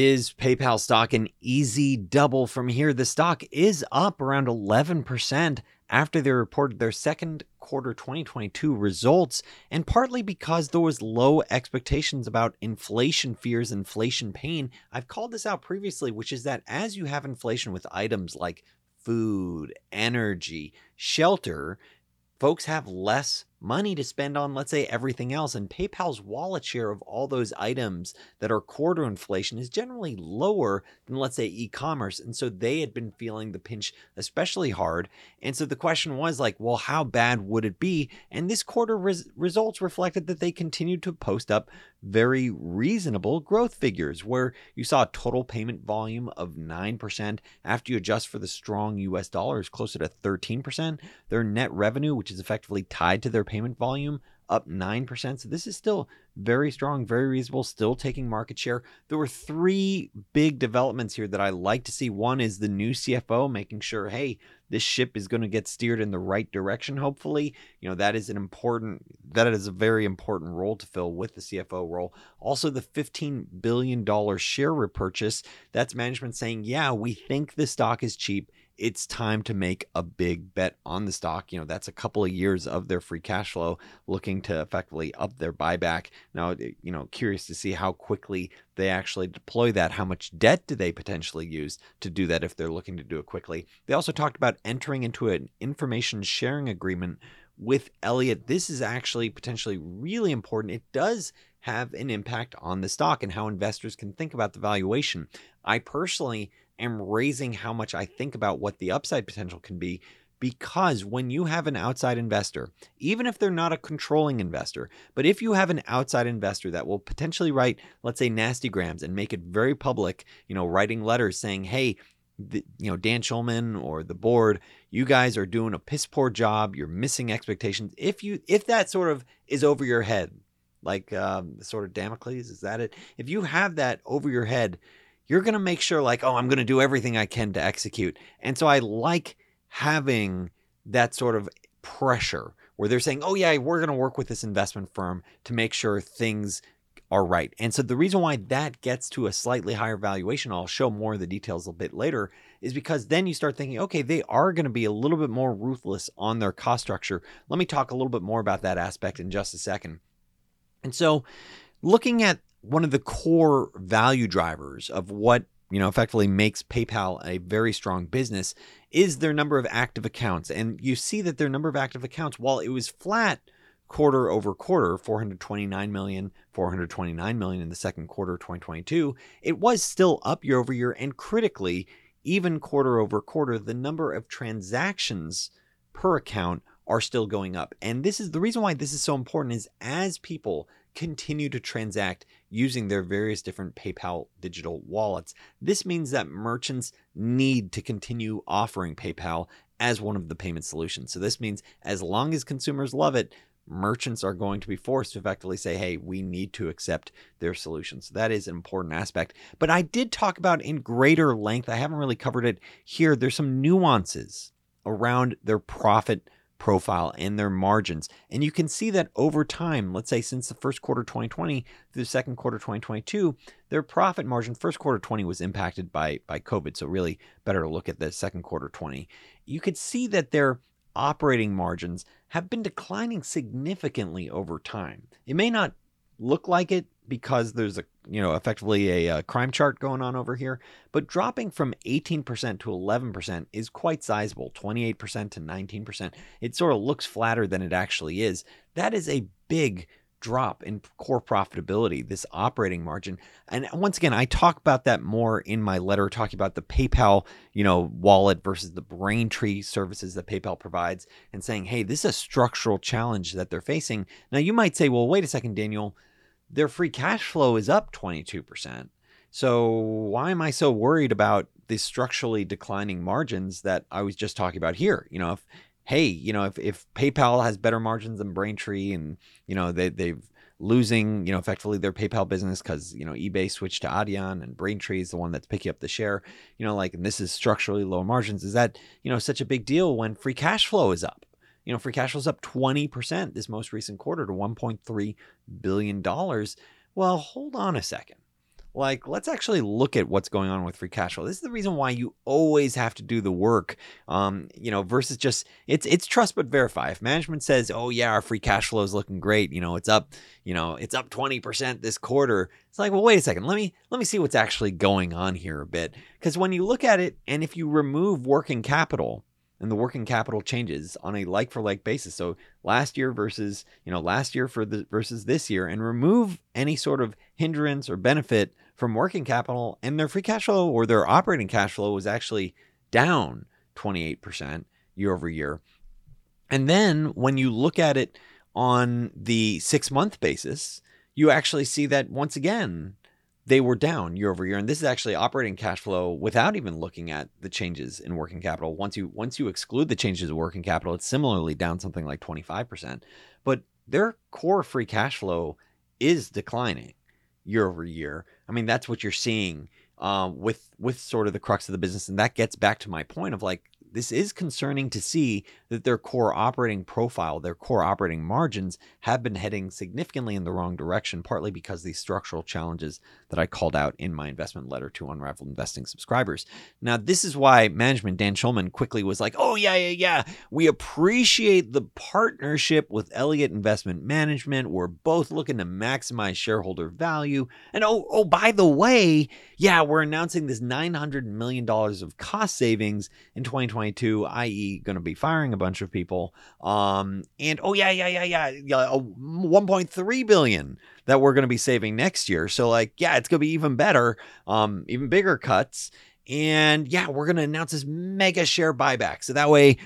Is PayPal stock an easy double from here? The stock is up around 11% after they reported their second quarter 2022 results, and partly because there was low expectations about inflation fears, inflation pain. I've called this out previously, which is that as you have inflation with items like food, energy, shelter, folks have less money to spend on, let's say, everything else. And PayPal's wallet share of all those items that are quarter inflation is generally lower than, let's say, e commerce. And so they had been feeling the pinch especially hard. And so the question was like, well, how bad would it be? And this quarter res- results reflected that they continued to post up very reasonable growth figures, where you saw a total payment volume of 9%. After you adjust for the strong US dollar, is closer to 13%. Their net revenue, which is effectively tied to their payment volume up 9%. So this is still very strong, very reasonable, still taking market share. There were three big developments here that I like to see. One is the new CFO making sure, hey, this ship is going to get steered in the right direction, hopefully. You know, that is an important, that is a very important role to fill with the CFO role. Also, the $15 billion share repurchase. That's management saying, yeah, we think the stock is cheap it's time to make a big bet on the stock. You know, that's a couple of years of their free cash flow looking to effectively up their buyback. Now, you know, curious to see how quickly they actually deploy that. How much debt do they potentially use to do that if they're looking to do it quickly? They also talked about entering into an information sharing agreement with Elliott. This is actually potentially really important. It does have an impact on the stock and how investors can think about the valuation. I personally am raising how much I think about what the upside potential can be because when you have an outside investor, even if they're not a controlling investor, but if you have an outside investor that will potentially write, let's say, nasty grams and make it very public, you know, writing letters saying, hey, the, you know, Dan Schulman or the board, you guys are doing a piss poor job. You're missing expectations. If you, if that sort of is over your head, like um, sort of Damocles, is that it? If you have that over your head, you're going to make sure like, oh, I'm going to do everything I can to execute. And so I like having that sort of pressure where they're saying, oh, yeah, we're going to work with this investment firm to make sure things are right. And so the reason why that gets to a slightly higher valuation, I'll show more of the details a bit later, is because then you start thinking, okay, they are going to be a little bit more ruthless on their cost structure. Let me talk a little bit more about that aspect in just a second. And so looking at one of the core value drivers of what you know effectively makes PayPal a very strong business is their number of active accounts. And you see that their number of active accounts while it was flat quarter over quarter 429 million 429 million in the second quarter of 2022 it was still up year over year and critically even quarter over quarter the number of transactions per account are still going up. And this is the reason why this is so important is as people continue to transact using their various different PayPal digital wallets. This means that merchants need to continue offering PayPal as one of the payment solutions. So this means as long as consumers love it, merchants are going to be forced to effectively say, hey, we need to accept their solution. So that is an important aspect. But I did talk about in greater length, I haven't really covered it here. There's some nuances around their profit profile and their margins. And you can see that over time, let's say since the first quarter 2020 through the second quarter 2022, their profit margin, first quarter 20 was impacted by, by COVID. So really better to look at the second quarter 20. You could see that their operating margins have been declining significantly over time. It may not look like it because there's a you know effectively a, a, crime chart going on over here but dropping from 18% to 11% is quite sizable 28% to 19% it sort of looks flatter than it actually is. That is a big drop in core profitability this operating margin. And once again i talk about that more in my letter talking about the paypal you know wallet versus the braintree services that paypal provides and saying hey this is a structural challenge that they're facing. Now you might say well wait a second daniel their free cash flow is up 22%. So why am I so worried about the structurally declining margins that I was just talking about here? You know, if hey, you know, if, if PayPal has better margins than Braintree and, you know, they, they've losing, you know, effectively their PayPal business because, you know, eBay switched to Adyen and Braintree is the one that's picking up the share, you know, like, and this is structurally low margins. Is that, you know, such a big deal when free cash flow is up? You know, free cash flow is up 20% this most recent quarter to $1.3 billion. Well, hold on a second. like let's actually look at what's going on with free cash flow. This is the reason why you always have to do the work. Um, you know, versus just it's it's trust but verify. If management says, "Oh yeah, our free cash flow is looking great," you know, it's up, you know, it's up 20% this quarter. It's like, "Well, wait a second. Let me let me see what's actually going on here a bit." Cuz when you look at it and if you remove working capital, and the working capital changes on a like for like basis. So last year versus, you know, last year for the versus this year and remove any sort of hindrance or benefit from working capital and their free cash flow or their operating cash flow was actually down 28% year over year. And then when you look at it on the 6 month basis, you actually see that once again they were down year over year and this is actually operating cash flow without even looking at the changes in working capital. Once you once you exclude the changes in working capital it's similarly down something like 25% but their core free cash flow is declining year over year. I mean that's what you're seeing uh, with with sort of the crux of the business and that gets back to my point of like this is concerning to see that their core operating profile, their core operating margins have been heading significantly in the wrong direction, partly because these structural challenges that I called out in my investment letter to Unrivaled Investing subscribers. Now, this is why management Dan Schulman quickly was like, "Oh yeah, yeah, yeah, we appreciate the partnership with Elliott Investment Management. We're both looking to maximize shareholder value. And oh, oh, by the way, yeah, we're announcing this 900 million dollars of cost savings in 2022, i.e., going to be firing bunch of people. Um, and oh yeah, yeah, yeah, yeah, yeah, 1.3 billion that we're going to be saving next year. So like, yeah, it's going to be even better, um, even bigger cuts. And yeah, we're going to announce this mega share buyback. So that way,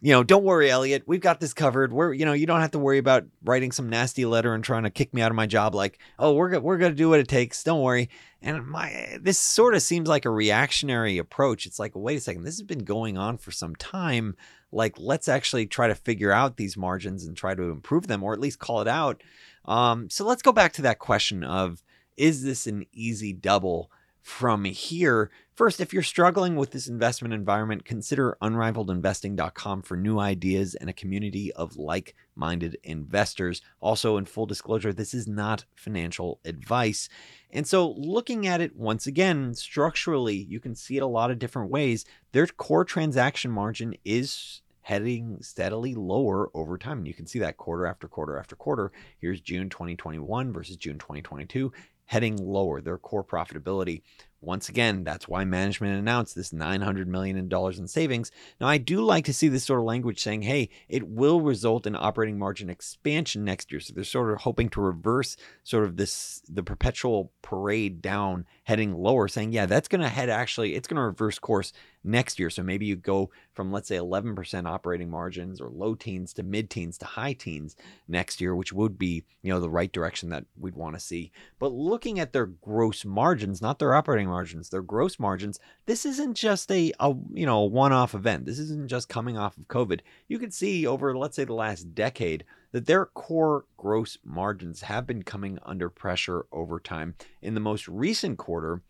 you know, don't worry, Elliott. We've got this covered. We're, you know, you don't have to worry about writing some nasty letter and trying to kick me out of my job. Like, oh, we're we're gonna do what it takes. Don't worry. And my this sort of seems like a reactionary approach. It's like, wait a second, this has been going on for some time. Like, let's actually try to figure out these margins and try to improve them, or at least call it out. Um, so let's go back to that question of is this an easy double from here? First, if you're struggling with this investment environment, consider unrivaledinvesting.com for new ideas and a community of like minded investors. Also, in full disclosure, this is not financial advice. And so, looking at it once again, structurally, you can see it a lot of different ways. Their core transaction margin is heading steadily lower over time. And you can see that quarter after quarter after quarter. Here's June 2021 versus June 2022, heading lower, their core profitability. Once again, that's why management announced this $900 million in savings. Now, I do like to see this sort of language saying, "Hey, it will result in operating margin expansion next year." So they're sort of hoping to reverse sort of this the perpetual parade down, heading lower, saying, "Yeah, that's going to head actually, it's going to reverse course next year." So maybe you go from let's say 11% operating margins or low teens to mid teens to high teens next year, which would be you know the right direction that we'd want to see. But looking at their gross margins, not their operating margins, their gross margins, this isn't just a, a you know, one-off event. This isn't just coming off of COVID. You can see over let's say the last decade that their core gross margins have been coming under pressure over time. In the most recent quarter,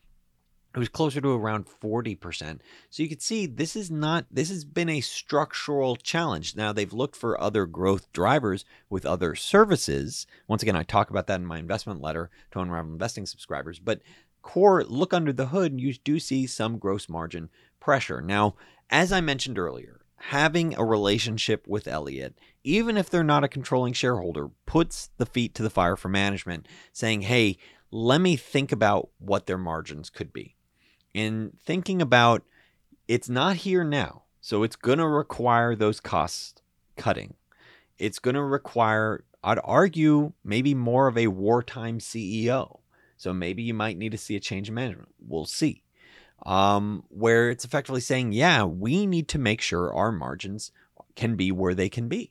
it was closer to around 40%. So you can see this is not this has been a structural challenge. Now they've looked for other growth drivers with other services. Once again, I talk about that in my investment letter to Unrivaled Investing subscribers, but core look under the hood and you do see some gross margin pressure. Now, as I mentioned earlier, having a relationship with Elliott, even if they're not a controlling shareholder, puts the feet to the fire for management, saying, hey, let me think about what their margins could be. And thinking about it's not here now, so it's going to require those costs cutting. It's going to require, I'd argue, maybe more of a wartime CEO so maybe you might need to see a change in management. We'll see. Um, where it's effectively saying, yeah, we need to make sure our margins can be where they can be.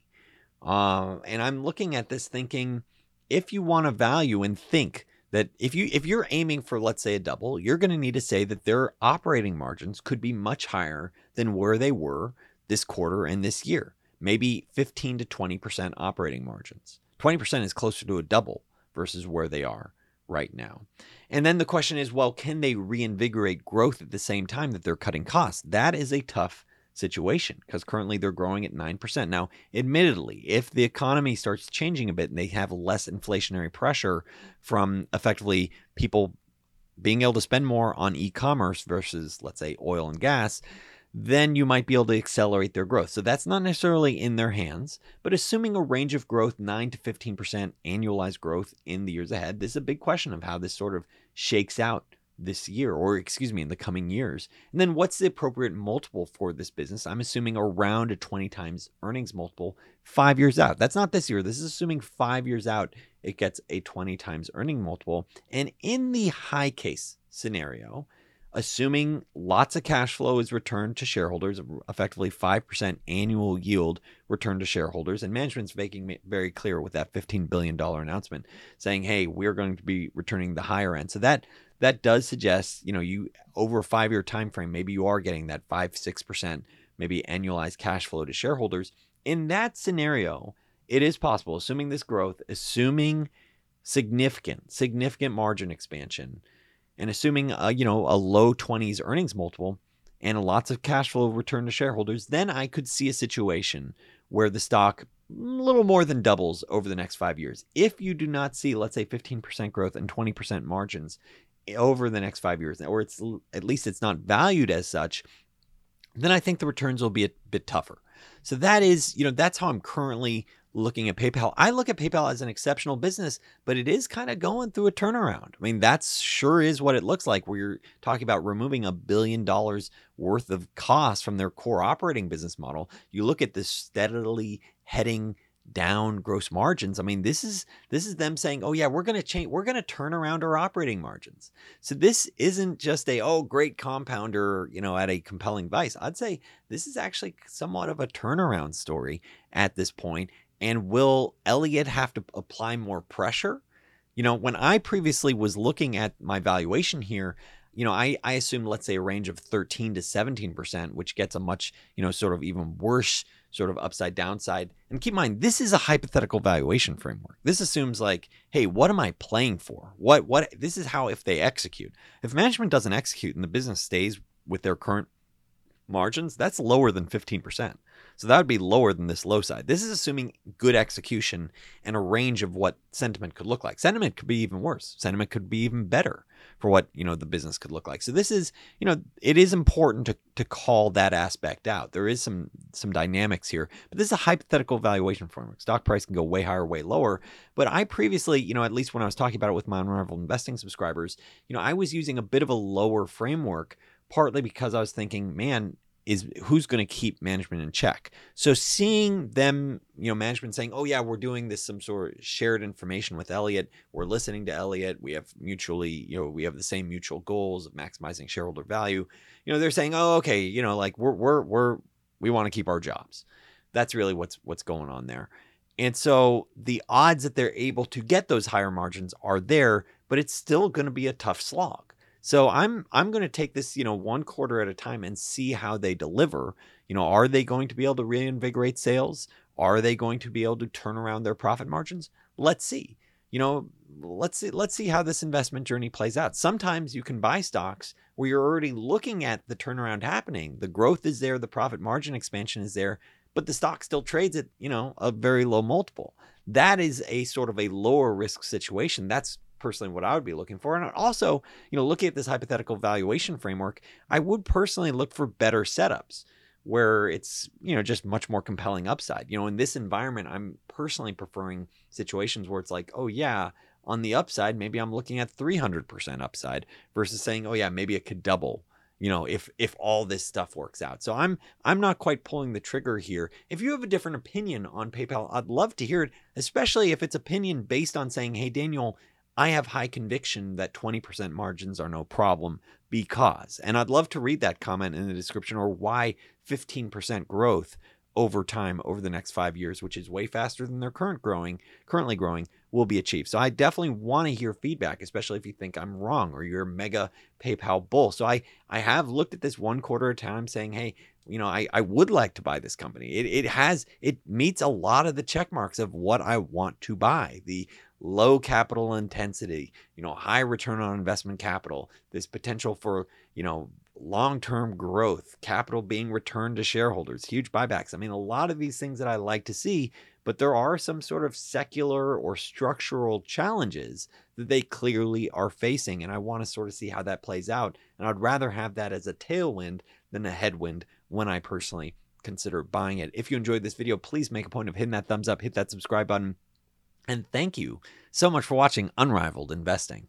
Uh, and I'm looking at this thinking, if you want to value and think that if you if you're aiming for let's say a double, you're going to need to say that their operating margins could be much higher than where they were this quarter and this year. Maybe 15 to 20% operating margins. 20% is closer to a double versus where they are right now. And then the question is well, can they reinvigorate growth at the same time that they're cutting costs? That is a tough situation because currently they're growing at 9%. Now, admittedly, if the economy starts changing a bit and they have less inflationary pressure from effectively people being able to spend more on e-commerce versus let's say oil and gas, then you might be able to accelerate their growth. So that's not necessarily in their hands, but assuming a range of growth 9 to 15% annualized growth in the years ahead, this is a big question of how this sort of shakes out this year, or excuse me, in the coming years. And then what's the appropriate multiple for this business? I'm assuming around a 20 times earnings multiple five years out. That's not this year. This is assuming five years out, it gets a 20 times earning multiple. And in the high case scenario, assuming lots of cash flow is returned to shareholders, effectively 5% annual yield returned to shareholders. And management's making very clear with that $15 billion announcement saying, hey, we're going to be returning the higher end. So that that does suggest, you know, you over a five year time frame, maybe you are getting that five, six percent, maybe annualized cash flow to shareholders. In that scenario, it is possible, assuming this growth, assuming significant, significant margin expansion, and assuming a, you know a low 20s earnings multiple and lots of cash flow return to shareholders, then I could see a situation where the stock a little more than doubles over the next five years. If you do not see, let's say, 15% growth and 20% margins eh, over the next five years, or it's at least it's not valued as such, then I think the returns will be a bit tougher. So that is, you know, that's how I'm currently looking at PayPal. I look at PayPal as an exceptional business, but it is kind of going through a turnaround. I mean, that's sure is what it looks like you're talking about removing a billion dollars worth of costs from their core operating business model. You look at this steadily heading down gross margins. I mean, this is this is them saying, "Oh yeah, we're going to change we're going to turn around our operating margins." So this isn't just a oh great compounder, you know, at a compelling vice. I'd say this is actually somewhat of a turnaround story at this point and will Elliott have to apply more pressure? You know, when I previously was looking at my valuation here, you know, I, I assumed, let's say, a range of 13 to 17%, which gets a much, you know, sort of even worse sort of upside downside. And keep in mind, this is a hypothetical valuation framework. This assumes like, hey, what am I playing for? What what this is how if they execute. If management doesn't execute and the business stays with their current margins, that's lower than 15%. So that would be lower than this low side. This is assuming good execution and a range of what sentiment could look like. Sentiment could be even worse. Sentiment could be even better for what, you know, the business could look like. So this is, you know, it is important to to call that aspect out. There is some some dynamics here, but this is a hypothetical valuation framework. Stock price can go way higher, way lower. But I previously, you know, at least when I was talking about it with my Unrivaled Investing subscribers, you know, I was using a bit of a lower framework partly because I was thinking, man, is who's going to keep management in check. So seeing them, you know, management saying, "Oh yeah, we're doing this some sort of shared information with Elliott. We're listening to Elliott. We have mutually, you know, we have the same mutual goals of maximizing shareholder value." You know, they're saying, "Oh, okay, you know, like we're we're we're we want to keep our jobs." That's really what's what's going on there. And so the odds that they're able to get those higher margins are there, but it's still going to be a tough slog. So I'm I'm going to take this, you know, one quarter at a time and see how they deliver. You know, are they going to be able to reinvigorate sales? Are they going to be able to turn around their profit margins? Let's see. You know, let's see let's see how this investment journey plays out. Sometimes you can buy stocks where you're already looking at the turnaround happening. The growth is there, the profit margin expansion is there, but the stock still trades at, you know, a very low multiple. That is a sort of a lower risk situation. That's personally what I would be looking for. And also, you know, looking at this hypothetical valuation framework, I would personally look for better setups where it's, you know, just much more compelling upside. You know, in this environment, I'm personally preferring situations where it's like, oh yeah, on the upside, maybe I'm looking at 300% upside versus saying, oh yeah, maybe it could double you know if if all this stuff works out so i'm i'm not quite pulling the trigger here if you have a different opinion on paypal i'd love to hear it especially if it's opinion based on saying hey daniel I have high conviction that 20% margins are no problem because, and I'd love to read that comment in the description or why 15% growth over time over the next five years, which is way faster than their current growing, currently growing, will be achieved. So I definitely want to hear feedback, especially if you think I'm wrong or you're a mega PayPal bull. So I I have looked at this one quarter at a time saying, hey, you know, I, I would like to buy this company. It, it has it meets a lot of the check marks of what I want to buy. The low capital intensity, you know, high return on investment capital, this potential for, you know, long-term growth, capital being returned to shareholders, huge buybacks. I mean, a lot of these things that I like to see, but there are some sort of secular or structural challenges that they clearly are facing. And I want to sort of see how that plays out. And I'd rather have that as a tailwind than a headwind when I personally consider buying it. If you enjoyed this video, please make a point of hitting that thumbs up, hit that subscribe button. And thank you so much for watching Unrivaled Investing.